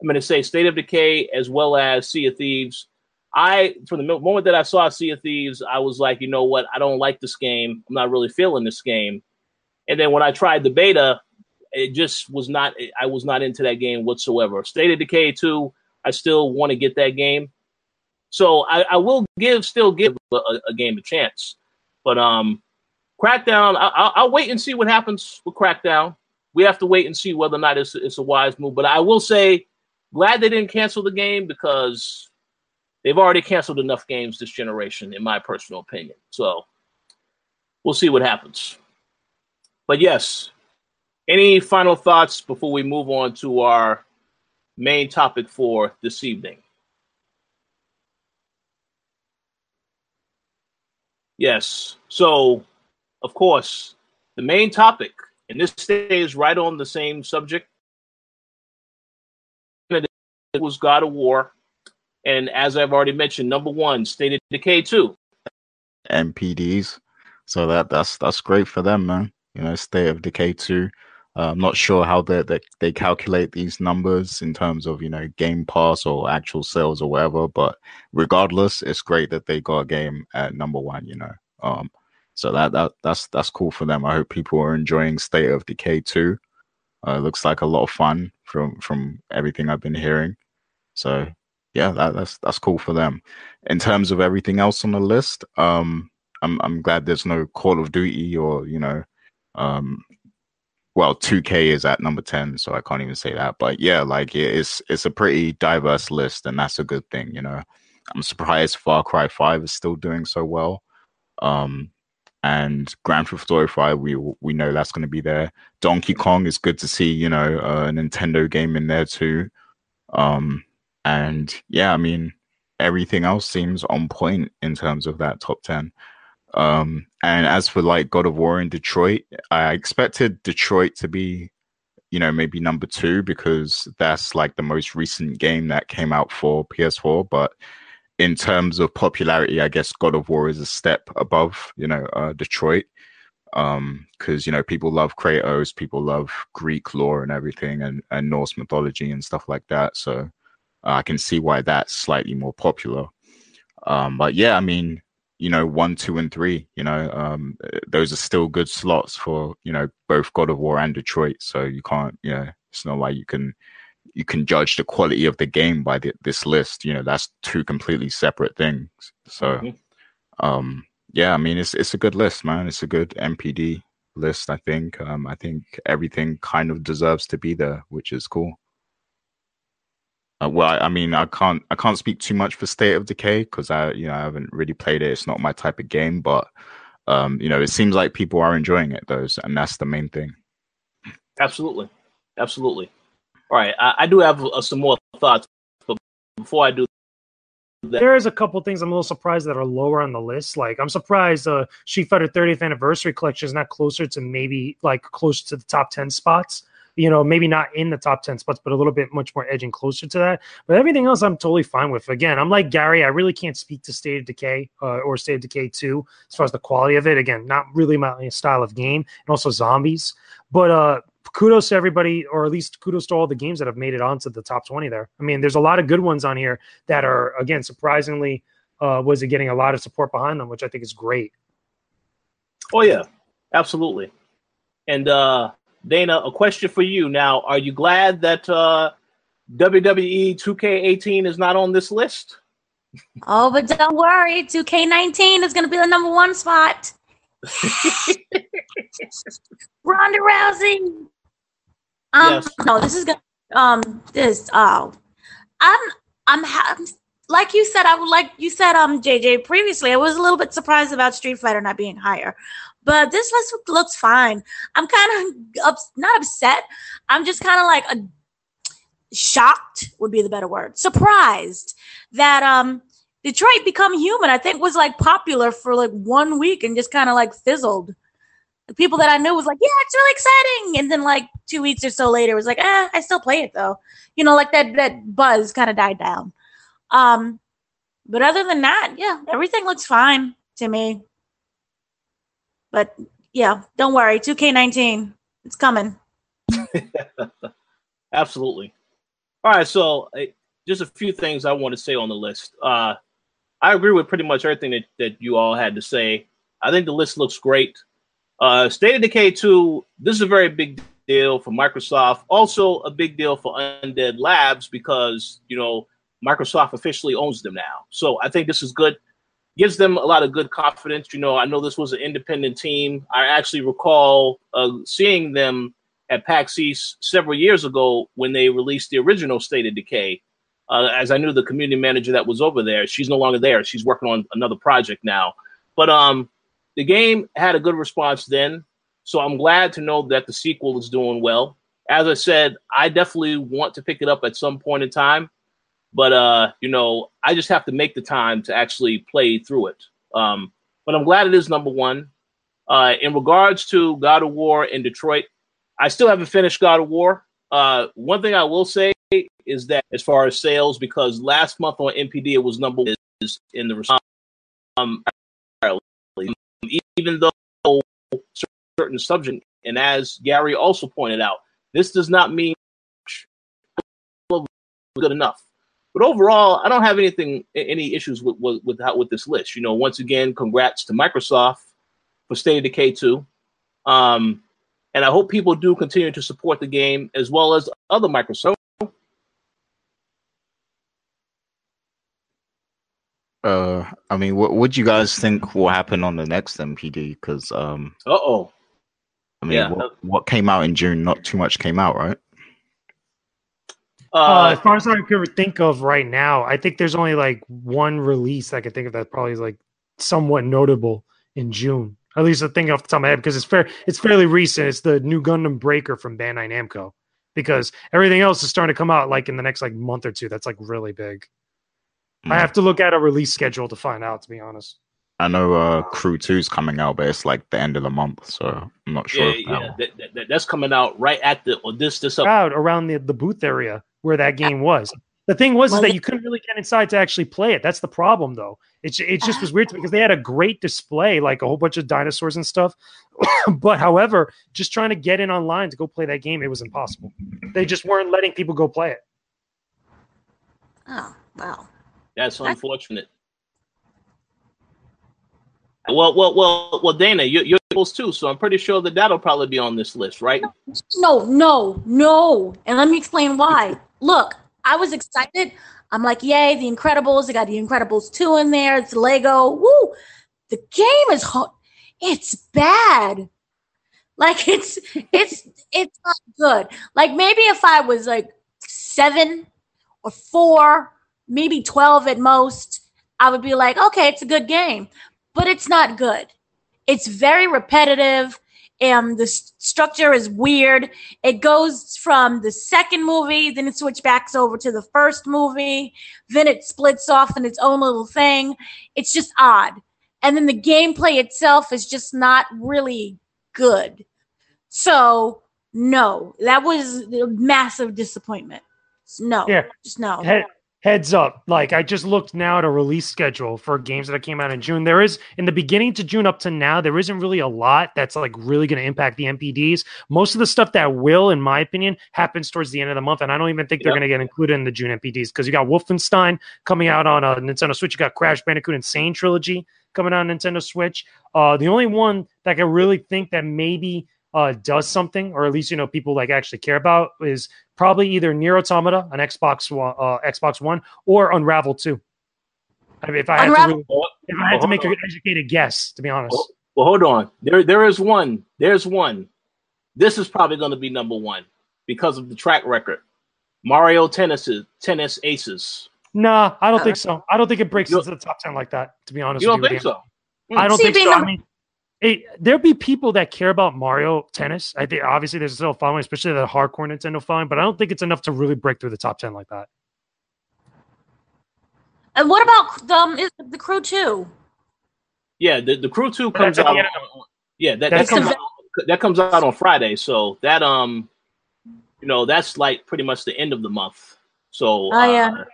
I'm going to say State of Decay as well as Sea of Thieves. I, from the moment that I saw Sea of Thieves, I was like, you know what? I don't like this game. I'm not really feeling this game. And then when I tried the beta, it just was not. I was not into that game whatsoever. State of Decay 2, I still want to get that game. So I, I will give, still give a, a game a chance. But um, Crackdown, I, will wait and see what happens with Crackdown. We have to wait and see whether or not it's, it's a wise move. But I will say, glad they didn't cancel the game because they've already canceled enough games this generation, in my personal opinion. So we'll see what happens. But yes, any final thoughts before we move on to our main topic for this evening? Yes. So, of course, the main topic, and this stays right on the same subject. It was God of War, and as I've already mentioned, number one, State of Decay two. NPDs, so that that's that's great for them, man. You know, State of Decay two. Uh, I'm not sure how they, they they calculate these numbers in terms of you know Game Pass or actual sales or whatever. But regardless, it's great that they got a game at number one. You know, um, so that that that's that's cool for them. I hope people are enjoying State of Decay 2. Uh, looks like a lot of fun from from everything I've been hearing. So yeah, that, that's that's cool for them. In terms of everything else on the list, um, I'm I'm glad there's no Call of Duty or you know um, well, 2K is at number 10, so I can't even say that. But yeah, like it's it's a pretty diverse list, and that's a good thing, you know. I'm surprised Far Cry 5 is still doing so well. Um, and Grand Theft Auto 5, we we know that's going to be there. Donkey Kong is good to see, you know, a Nintendo game in there too. Um, and yeah, I mean, everything else seems on point in terms of that top 10. Um, and as for like God of War in Detroit, I expected Detroit to be, you know, maybe number two because that's like the most recent game that came out for PS4. But in terms of popularity, I guess God of War is a step above, you know, uh, Detroit. Um, because you know people love Kratos, people love Greek lore and everything, and and Norse mythology and stuff like that. So uh, I can see why that's slightly more popular. Um, but yeah, I mean, you know, one, two, and three, you know, um, those are still good slots for you know both God of War and Detroit. So you can't, you know, it's not like you can you can judge the quality of the game by the, this list. You know, that's two completely separate things. So, mm-hmm. um, yeah, I mean, it's it's a good list, man. It's a good NPD list. I think. Um, I think everything kind of deserves to be there, which is cool. Uh, well, I, I, mean, I can't I can't speak too much for State of Decay because I you know I haven't really played it. It's not my type of game, but um, you know, it seems like people are enjoying it, though, and that's the main thing. Absolutely, absolutely. All right, I, I do have uh, some more thoughts, but before I do. There is a couple things I'm a little surprised that are lower on the list. Like I'm surprised uh Street Fighter 30th Anniversary Collection is not closer to maybe like closer to the top 10 spots. You know, maybe not in the top 10 spots, but a little bit much more edging closer to that. But everything else I'm totally fine with. Again, I'm like Gary, I really can't speak to State of Decay uh, or State of Decay 2 as far as the quality of it. Again, not really my style of game and also zombies. But uh kudos to everybody, or at least kudos to all the games that have made it onto the top 20 there. I mean, there's a lot of good ones on here that are, again, surprisingly, uh, was it getting a lot of support behind them, which I think is great. Oh, yeah, absolutely. And uh, Dana, a question for you now. Are you glad that uh, WWE 2K18 is not on this list? Oh, but don't worry. 2K19 is going to be the number one spot. Ronda Rousey. Um, yes. no, this is gonna um this oh, I'm I'm ha- like you said I would like you said um JJ previously I was a little bit surprised about Street Fighter not being higher, but this list looks fine. I'm kind of ups- not upset. I'm just kind of like a shocked would be the better word surprised that um Detroit Become Human, I think was like popular for like one week and just kind of like fizzled. The people that I knew was like, yeah, it's really exciting. And then like two weeks or so later was like, ah, I still play it though. You know, like that that buzz kind of died down. Um, but other than that, yeah, everything looks fine to me. But yeah, don't worry, 2K19, it's coming. Absolutely. All right, so uh, just a few things I want to say on the list. Uh, I agree with pretty much everything that, that you all had to say. I think the list looks great. Uh, State of Decay 2, this is a very big deal for Microsoft. Also, a big deal for Undead Labs because, you know, Microsoft officially owns them now. So I think this is good. Gives them a lot of good confidence. You know, I know this was an independent team. I actually recall uh, seeing them at PAX East several years ago when they released the original State of Decay uh, as I knew the community manager that was over there. She's no longer there. She's working on another project now. But um, the game had a good response then, so I'm glad to know that the sequel is doing well. As I said, I definitely want to pick it up at some point in time, but uh, you know, I just have to make the time to actually play through it. Um, but I'm glad it is number one. Uh, in regards to God of War in Detroit, I still haven't finished God of War. Uh, one thing I will say is that as far as sales, because last month on NPD it was number one in the um, even though certain subject, and as Gary also pointed out, this does not mean good enough. But overall, I don't have anything, any issues with with with, with this list. You know, once again, congrats to Microsoft for State of Decay 2. Um, and I hope people do continue to support the game as well as other Microsoft. Uh, I mean, what do you guys think will happen on the next NPD? Because um, uh oh, I mean, Yeah. what, what came out in June? Not too much came out, right? Uh, Uh, as far as I can think of right now, I think there's only like one release I could think of that probably is like somewhat notable in June. At least I think off the top of my head because it's fair. It's fairly recent. It's the new Gundam Breaker from Bandai Namco. Because everything else is starting to come out like in the next like month or two. That's like really big. I Mm. have to look at a release schedule to find out. To be honest. I know uh, Crew 2 is coming out, but it's like the end of the month, so I'm not sure. yeah, that yeah, that, that- that- that's coming out right at the or this this up. crowd around the, the booth area where that game was. The thing was is Well, that you couldn't really get inside to actually play it. That's the problem, though. It it just was weird to me because they had a great display, like a whole bunch of dinosaurs and stuff. but however, just trying to get in online to go play that game, it was impossible. They just weren't letting people go play it. Oh, wow. That's That- unfortunate. Well, well, well, well, Dana, you, you're close too, so I'm pretty sure that that'll probably be on this list, right? No, no, no. And let me explain why. Look, I was excited. I'm like, yay, The Incredibles. They got The Incredibles 2 in there. It's Lego. Woo! The game is hot. It's bad. Like it's it's it's not good. Like maybe if I was like seven or four, maybe twelve at most, I would be like, okay, it's a good game. But it's not good. It's very repetitive and the s- structure is weird. It goes from the second movie, then it switches back over to the first movie, then it splits off in its own little thing. It's just odd. And then the gameplay itself is just not really good. So, no, that was a massive disappointment. No, Yeah. just no. Heads up, like I just looked now at a release schedule for games that came out in June. There is in the beginning to June up to now, there isn't really a lot that's like really going to impact the NPDs. Most of the stuff that will, in my opinion, happens towards the end of the month, and I don't even think they're Yep. going to get included in the June NPDs because you got Wolfenstein coming out on a Nintendo Switch. You got Crash Bandicoot N. Sane Trilogy coming out on Nintendo Switch. Uh, the only one that I can really think that maybe uh, does something, or at least you know people like actually care about, is probably either Nier Automata on Xbox One, uh, Xbox One, or Unravel Two. I mean, if I had to, really, if I had to make Hold an educated guess, to be honest, Oh, Well, hold on. There, there is one. There's one. This is probably going to be number one because of the track record. Mario Tennis, Tennis Aces. nah, I don't think so. I don't think it breaks into the top ten like that. To be honest, You don't with think Dan. so? I don't See, think being so. I mean, it, there'll be people that care about Mario Tennis. I think obviously there's still a following, especially the hardcore Nintendo following, but I don't think it's enough to really break through the top ten like that. And what about um, is the crew Two? Yeah, the, the Crew Two comes out. On, yeah, that, that comes out, that comes out on Friday. So that um, you know, that's like pretty much the end of the month. So Oh, yeah.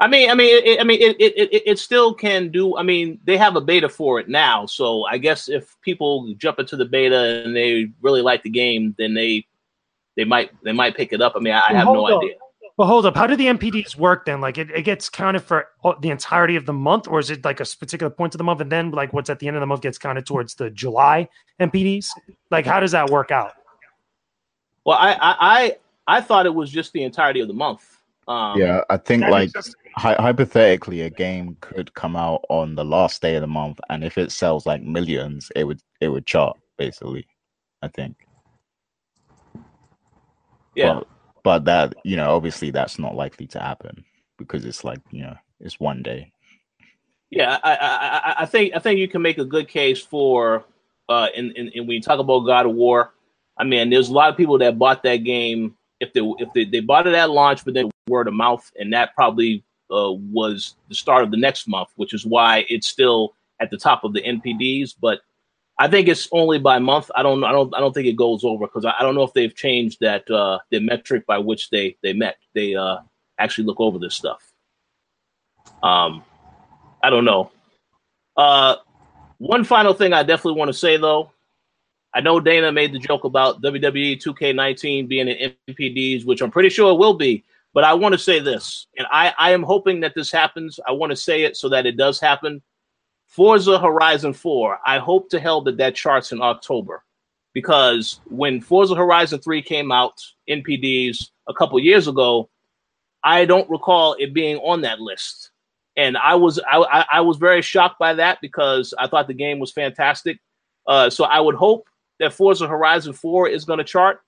I mean, I mean, it, I mean, it, it, it, it still can do. I mean, they have a beta for it now, so I guess if people jump into the beta and they really like the game, then they they might they might pick it up. I mean, I, I have no on. idea. But hold up, how do the NPDs work then? Like it, it gets counted for the entirety of the month, or is it like a particular point of the month, and then like what's at the end of the month gets counted towards the July NPDs? Like how does that work out? Well, I I I, I thought it was just the entirety of the month. Um, yeah, I think like sense. hy- hypothetically, a game could come out on the last day of the month, and if it sells like millions, it would it would chart basically. I think. yeah. But, but that you know, obviously, that's not likely to happen because it's like you know, it's one day. Yeah, I, I, I, I think I think you can make a good case for uh, in, in, in when you talk about God of War. I mean, there's a lot of people that bought that game if they if they, they bought it at launch, but then word of mouth, and that probably uh, was the start of the next month, which is why it's still at the top of the NPDs. But I think it's only by month. I don't I don't I don't think it goes over because I, I don't know if they've changed that uh, the metric by which they they met. They uh, actually look over this stuff. Um, I don't know. Uh, one final thing I definitely want to say though, I know Dana made the joke about WWE 2K19 being in NPDs, which I'm pretty sure it will be. But I want to say this, and I, I am hoping that this happens. I want to say it so that it does happen. Forza Horizon 4, I hope to hell that that charts in October. Because when Forza Horizon 3 came out, NPDs, a couple years ago, I don't recall it being on that list and I was I, I- was very shocked by that because I thought the game was fantastic. Uh, so I would hope that Forza Horizon 4 is going to chart.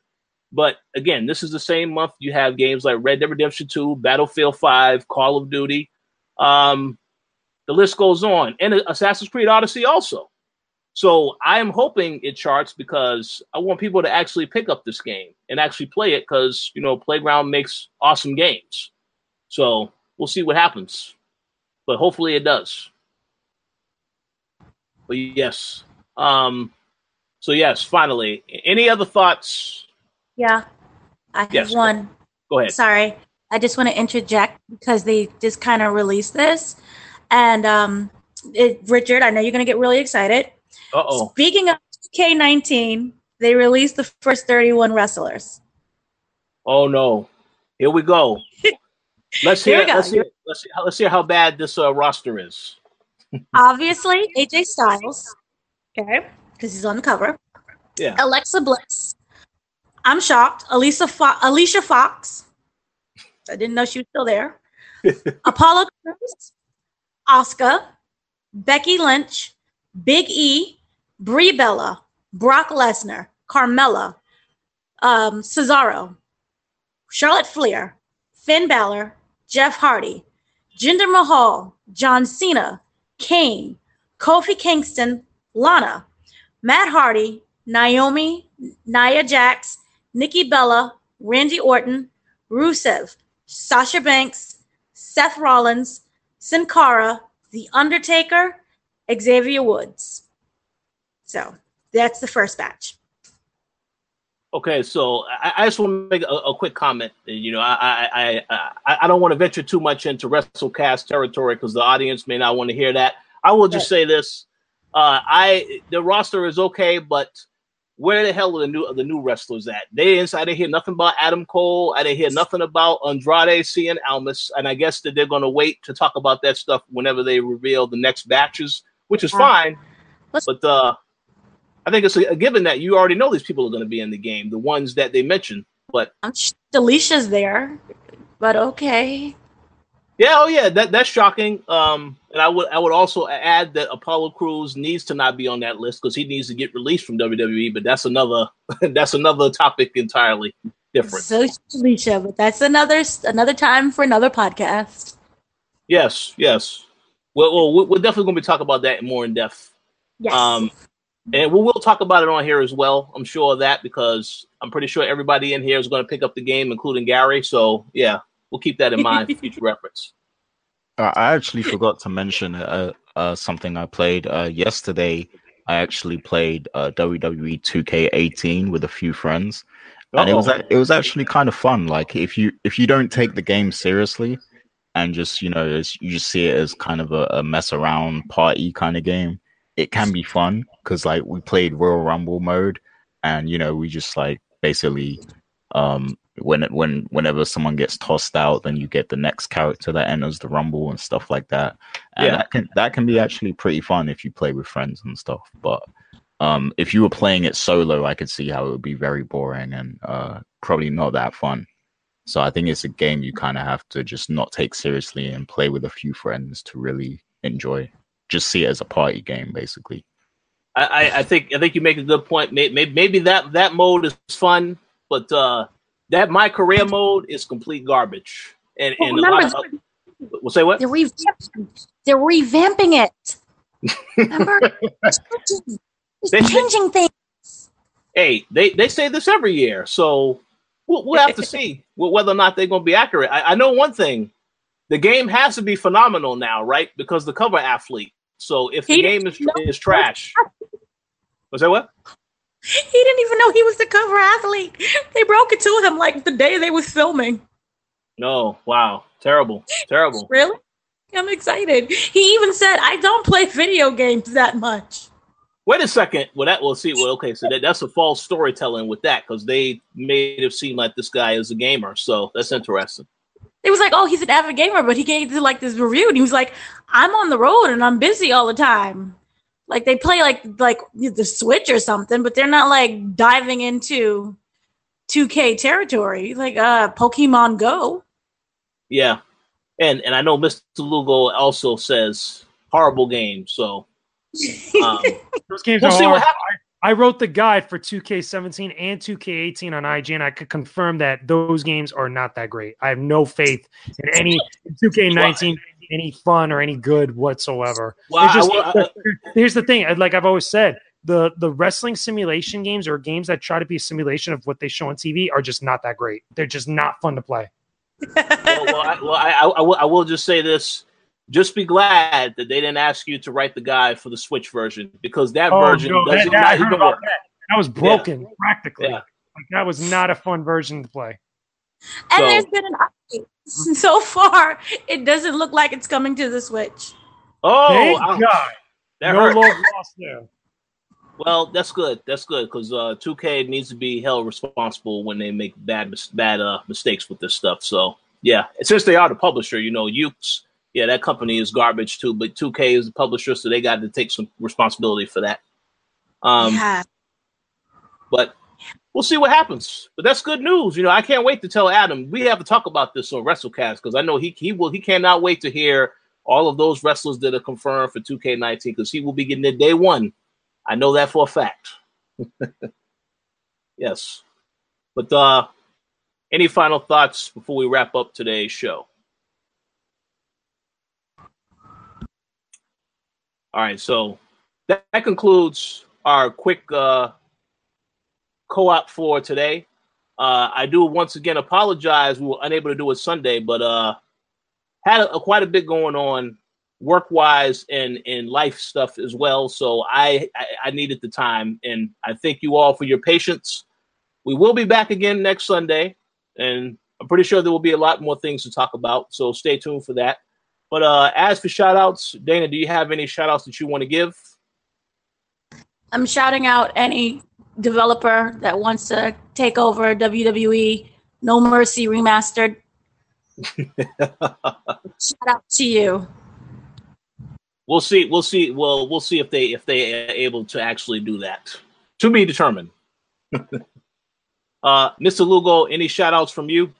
But again, this is the same month you have games like Red Dead Redemption 2, Battlefield 5, Call of Duty. Um, the list goes on. And Assassin's Creed Odyssey also. So I am hoping it charts because I want people to actually pick up this game and actually play it because, you know, Playground makes awesome games. So we'll see what happens. But hopefully it does. But yes. Um, so yes, finally. Any other thoughts? Yeah. I have Yes. one. Go ahead. Sorry. I just want to interject because they just kind of released this. And um, it, Richard, I know you're going to get really excited. Uh oh. Speaking of K19, they released the first 31 wrestlers. Oh no. Here we go. Let's hear, go. let's hear let's see let's hear how bad this uh, roster is. Obviously, AJ Styles, okay, because he's on the cover. Yeah. Alexa Bliss. I'm shocked. Alicia Fo- Alicia Fox. I didn't know she was still there. Apollo Crews, Asuka, Becky Lynch, Big E, Brie Bella, Brock Lesnar, Carmella, um, Cesaro, Charlotte Flair, Finn Balor, Jeff Hardy, Jinder Mahal, John Cena, Kane, Kofi Kingston, Lana, Matt Hardy, Naomi, Nia Jax, Nikki Bella, Randy Orton, Rusev, Sasha Banks, Seth Rollins, Sin Cara, The Undertaker, Xavier Woods. So that's the first batch. Okay, so I, I just want to make a, a quick comment. You know, I I, I I I don't want to venture too much into WrestleCast territory because the audience may not want to hear that. I will just say this: uh, I the roster is okay, but where the hell are the new the new wrestlers at? They didn't. I didn't hear nothing about Adam Cole. I didn't hear nothing about Andrade Cien Almas, and I guess that they're going to wait to talk about that stuff whenever they reveal the next batches, which is Uh, fine. let's- But uh, I think it's a, a given that you already know these people are going to be in the game, the ones that they mentioned. But Alicia's there, but okay. Yeah, oh yeah, that that's shocking. Um, and I would I would also add that Apollo Crews needs to not be on that list because he needs to get released from WWE. But that's another that's another topic entirely different. So Alicia, but that's another another time for another podcast. yes, yes. Well, well, we- we're definitely going to be talking about that more in depth. Yes. Um, and we will talk about it on here as well. I'm sure of that because I'm pretty sure everybody in here is going to pick up the game, including Gary. So yeah, we'll keep that in mind for future reference. Uh, I actually forgot to mention uh, uh, something I played uh, yesterday. I actually played uh, WWE 2K18 with a few friends, and it was Uh-oh. ac- it was actually kind of fun. Like if you if you don't take the game seriously, and just you know as you just see it as kind of a, a mess around party kind of game, it can be fun because like we played Royal Rumble mode, and you know we just like basically um when it when whenever someone gets tossed out then you get the next character that enters the rumble and stuff like that. And Yeah. that can that can be actually pretty fun if you play with friends and stuff. But um if you were playing it solo i could see how it would be very boring and uh probably not that fun. So i think it's a game you kind of have to just not take seriously and play with a few friends to really enjoy. Just see it as a party game basically. I, I, I think I think you make a good point. Maybe, maybe that that mode is fun, but uh, that my career mode is complete garbage. And Well, and a lot of, we'll say what? they're revamping. They're revamping it. Remember, It's changing- it's They- changing things. Hey, they they say this every year, so we'll, we'll have to see whether or not they're going to be accurate. I, I know one thing: the game has to be phenomenal now, right? Because the cover athlete. So if the game is is trash, was that what? He didn't even know he was the cover athlete. They broke it to him like the day they was filming. No, wow, terrible, terrible. Really? I'm excited. He even said, "I don't play video games that much." Wait a second. Well, that we'll see. Well, okay, so that, that's a false storytelling with that because they made it seem like this guy is a gamer. So that's interesting. It was like, "Oh, he's an avid gamer," but he gave like this review, and he was like, "I'm on the road and I'm busy all the time." Like they play like like the Switch or something, but they're not like diving into 2K territory like uh Pokemon Go. Yeah, and and I know Mr. Lugo also says horrible game. So um, Those games We'll are see what hard. I wrote the guide for 2K17 and 2K18 on IGN. And I could confirm that those games are not that great. I have no faith in any 2K19 any fun or any good whatsoever. It's just- here's the thing, like I've always said, the the wrestling simulation games or games that try to be a simulation of what they show on TV are just not that great. They're just not fun to play. well, well, I, well I, I, I will, I will just say this. Just be glad that they didn't ask you to write the guide for the Switch version because that Oh, version no, that- doesn't that- I not heard even work. that. That was broken practically. Yeah. Like, that was not a fun version to play. And So- there's been an update. So far, it doesn't look like it's coming to the Switch. Oh, Thank ouch. God. that no hurt. lost there. Well, that's good. That's good because uh, 2K needs to be held responsible when they make bad bad uh, mistakes with this stuff. So yeah, since they are the publisher, you know, Yuke's, yeah, that company is garbage too. But 2K is the publisher, so they got to take some responsibility for that. Um, yeah. but we'll see what happens. But that's good news. You know, I can't wait to tell Adam we have to talk about this on WrestleCast because I know he he will he cannot wait to hear all of those wrestlers that are confirmed for 2K19 because he will be getting it day one. I know that for a fact. yes. But uh any final thoughts before we wrap up today's show? All right, so that, that concludes our quick uh co-op for today. Uh, I do once again apologize. We were unable to do it Sunday, but uh, had a, quite a bit going on work-wise and in life stuff as well. So I, I I needed the time, and I thank you all for your patience. We will be back again next Sunday, and I'm pretty sure there will be a lot more things to talk about. So stay tuned for that. But uh, as for shout-outs, Dana, do you have any shout-outs that you want to give? I'm shouting out any developer that wants to take over WWE No Mercy Remastered. Shout out to you. We'll see. We'll see. Well, we'll see if they if they are able to actually do that. To be determined. uh, Mr. Lugo, any shout outs from you?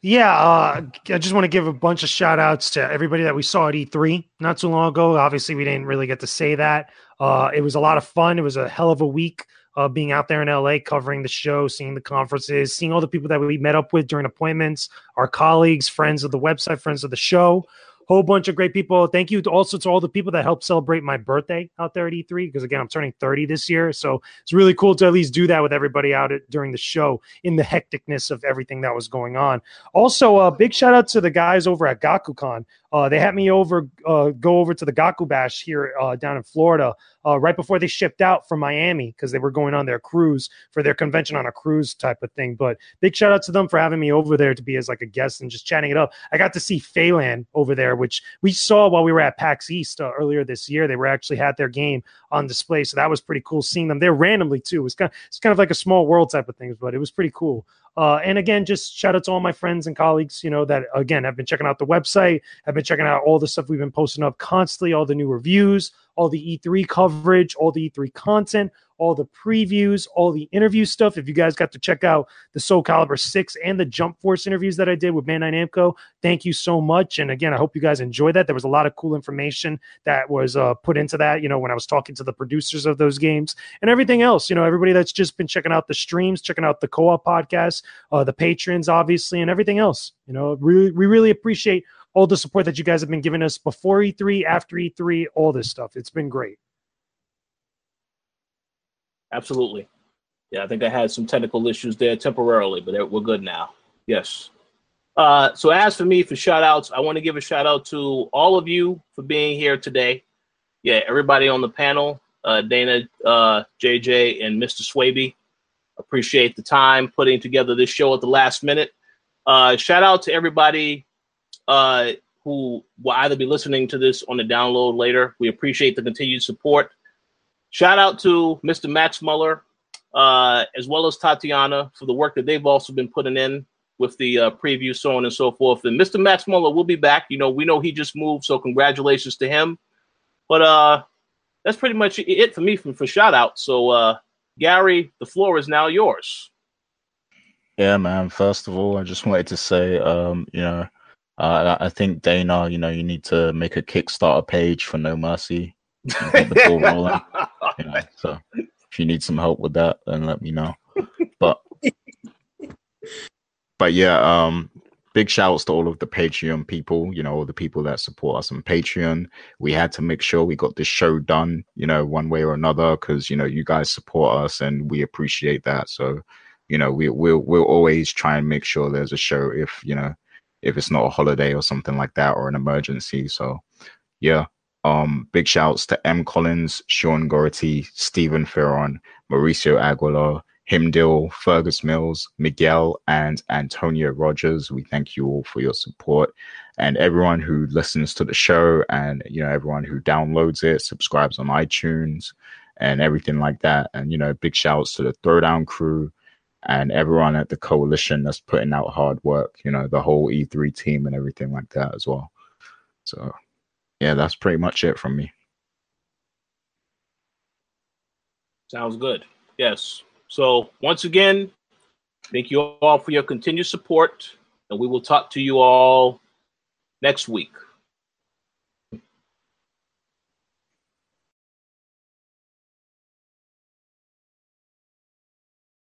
Yeah, uh, I just want to give a bunch of shout outs to everybody that we saw at E3 not too long ago. Obviously, we didn't really get to say that. Uh, it was a lot of fun. It was a hell of a week uh, being out there in LA, covering the show, seeing the conferences, seeing all the people that we met up with during appointments, our colleagues, friends of the website, friends of the show. Whole bunch of great people. Thank you to also to all the people that helped celebrate my birthday out there at E3 because again I'm turning 30 this year, so it's really cool to at least do that with everybody out at, during the show in the hecticness of everything that was going on. Also, a uh, big shout out to the guys over at GakuCon. Uh, they had me over, uh, go over to the Gaku Bash here uh, down in Florida uh, right before they shipped out from Miami because they were going on their cruise for their convention on a cruise type of thing. But big shout out to them for having me over there to be as like a guest and just chatting it up. I got to see Phelan over there, which we saw while we were at PAX East uh, earlier this year. They were actually had their game on display, so that was pretty cool seeing them there randomly too. Kind of, it's kind of like a small world type of things, but it was pretty cool. Uh, and again, just shout out to all my friends and colleagues, you know, that again have been checking out the website, have been checking out all the stuff we've been posting up constantly, all the new reviews, all the E3 coverage, all the E3 content, all the previews, all the interview stuff. If you guys got to check out the Soul Calibur 6 and the Jump Force interviews that I did with Bandai Namco, thank you so much. And again, I hope you guys enjoyed that. There was a lot of cool information that was uh, put into that, you know, when I was talking to the producers of those games and everything else. You know, everybody that's just been checking out the streams, checking out the co op podcast, uh, the patrons, obviously, and everything else. You know, we really appreciate all the support that you guys have been giving us before E3, after E3, all this stuff. It's been great. Absolutely. Yeah, I think I had some technical issues there temporarily, but we're good now. Yes. Uh, so as for me for shout outs, I want to give a shout out to all of you for being here today. Yeah, everybody on the panel, uh, Dana, uh, JJ, and Mr. Swaby. Appreciate the time putting together this show at the last minute. Uh, shout out to everybody uh, who will either be listening to this on the download later. We appreciate the continued support. Shout out to Mr. Max Muller, uh, as well as Tatiana for the work that they've also been putting in with the uh, preview, so on and so forth. And Mr. Max Muller will be back. You know, we know he just moved, so congratulations to him. But uh, that's pretty much it for me for, for shout out. So, uh, Gary, the floor is now yours. Yeah, man. First of all, I just wanted to say, um, you know, uh, I think Dana, you know, you need to make a Kickstarter page for No Mercy. Get the ball rolling. You know, so if you need some help with that, then let me know. but but yeah, um, big shouts to all of the Patreon people, you know, all the people that support us on Patreon. We had to make sure we got this show done, you know, one way or another, because you know, you guys support us and we appreciate that. So, you know, we we'll we'll always try and make sure there's a show if, you know, if it's not a holiday or something like that or an emergency. So yeah. Um, big shouts to M. Collins, Sean Gority, Stephen Ferron, Mauricio Aguilar, Himdil, Fergus Mills, Miguel, and Antonio Rogers. We thank you all for your support and everyone who listens to the show and you know everyone who downloads it, subscribes on iTunes and everything like that. And you know, big shouts to the Throwdown crew and everyone at the Koalition that's putting out hard work, you know, the whole E3 team and everything like that as well. So yeah, that's pretty much it from me. Sounds good. Yes. So once again, thank you all for your continued support, and we will talk to you all next week.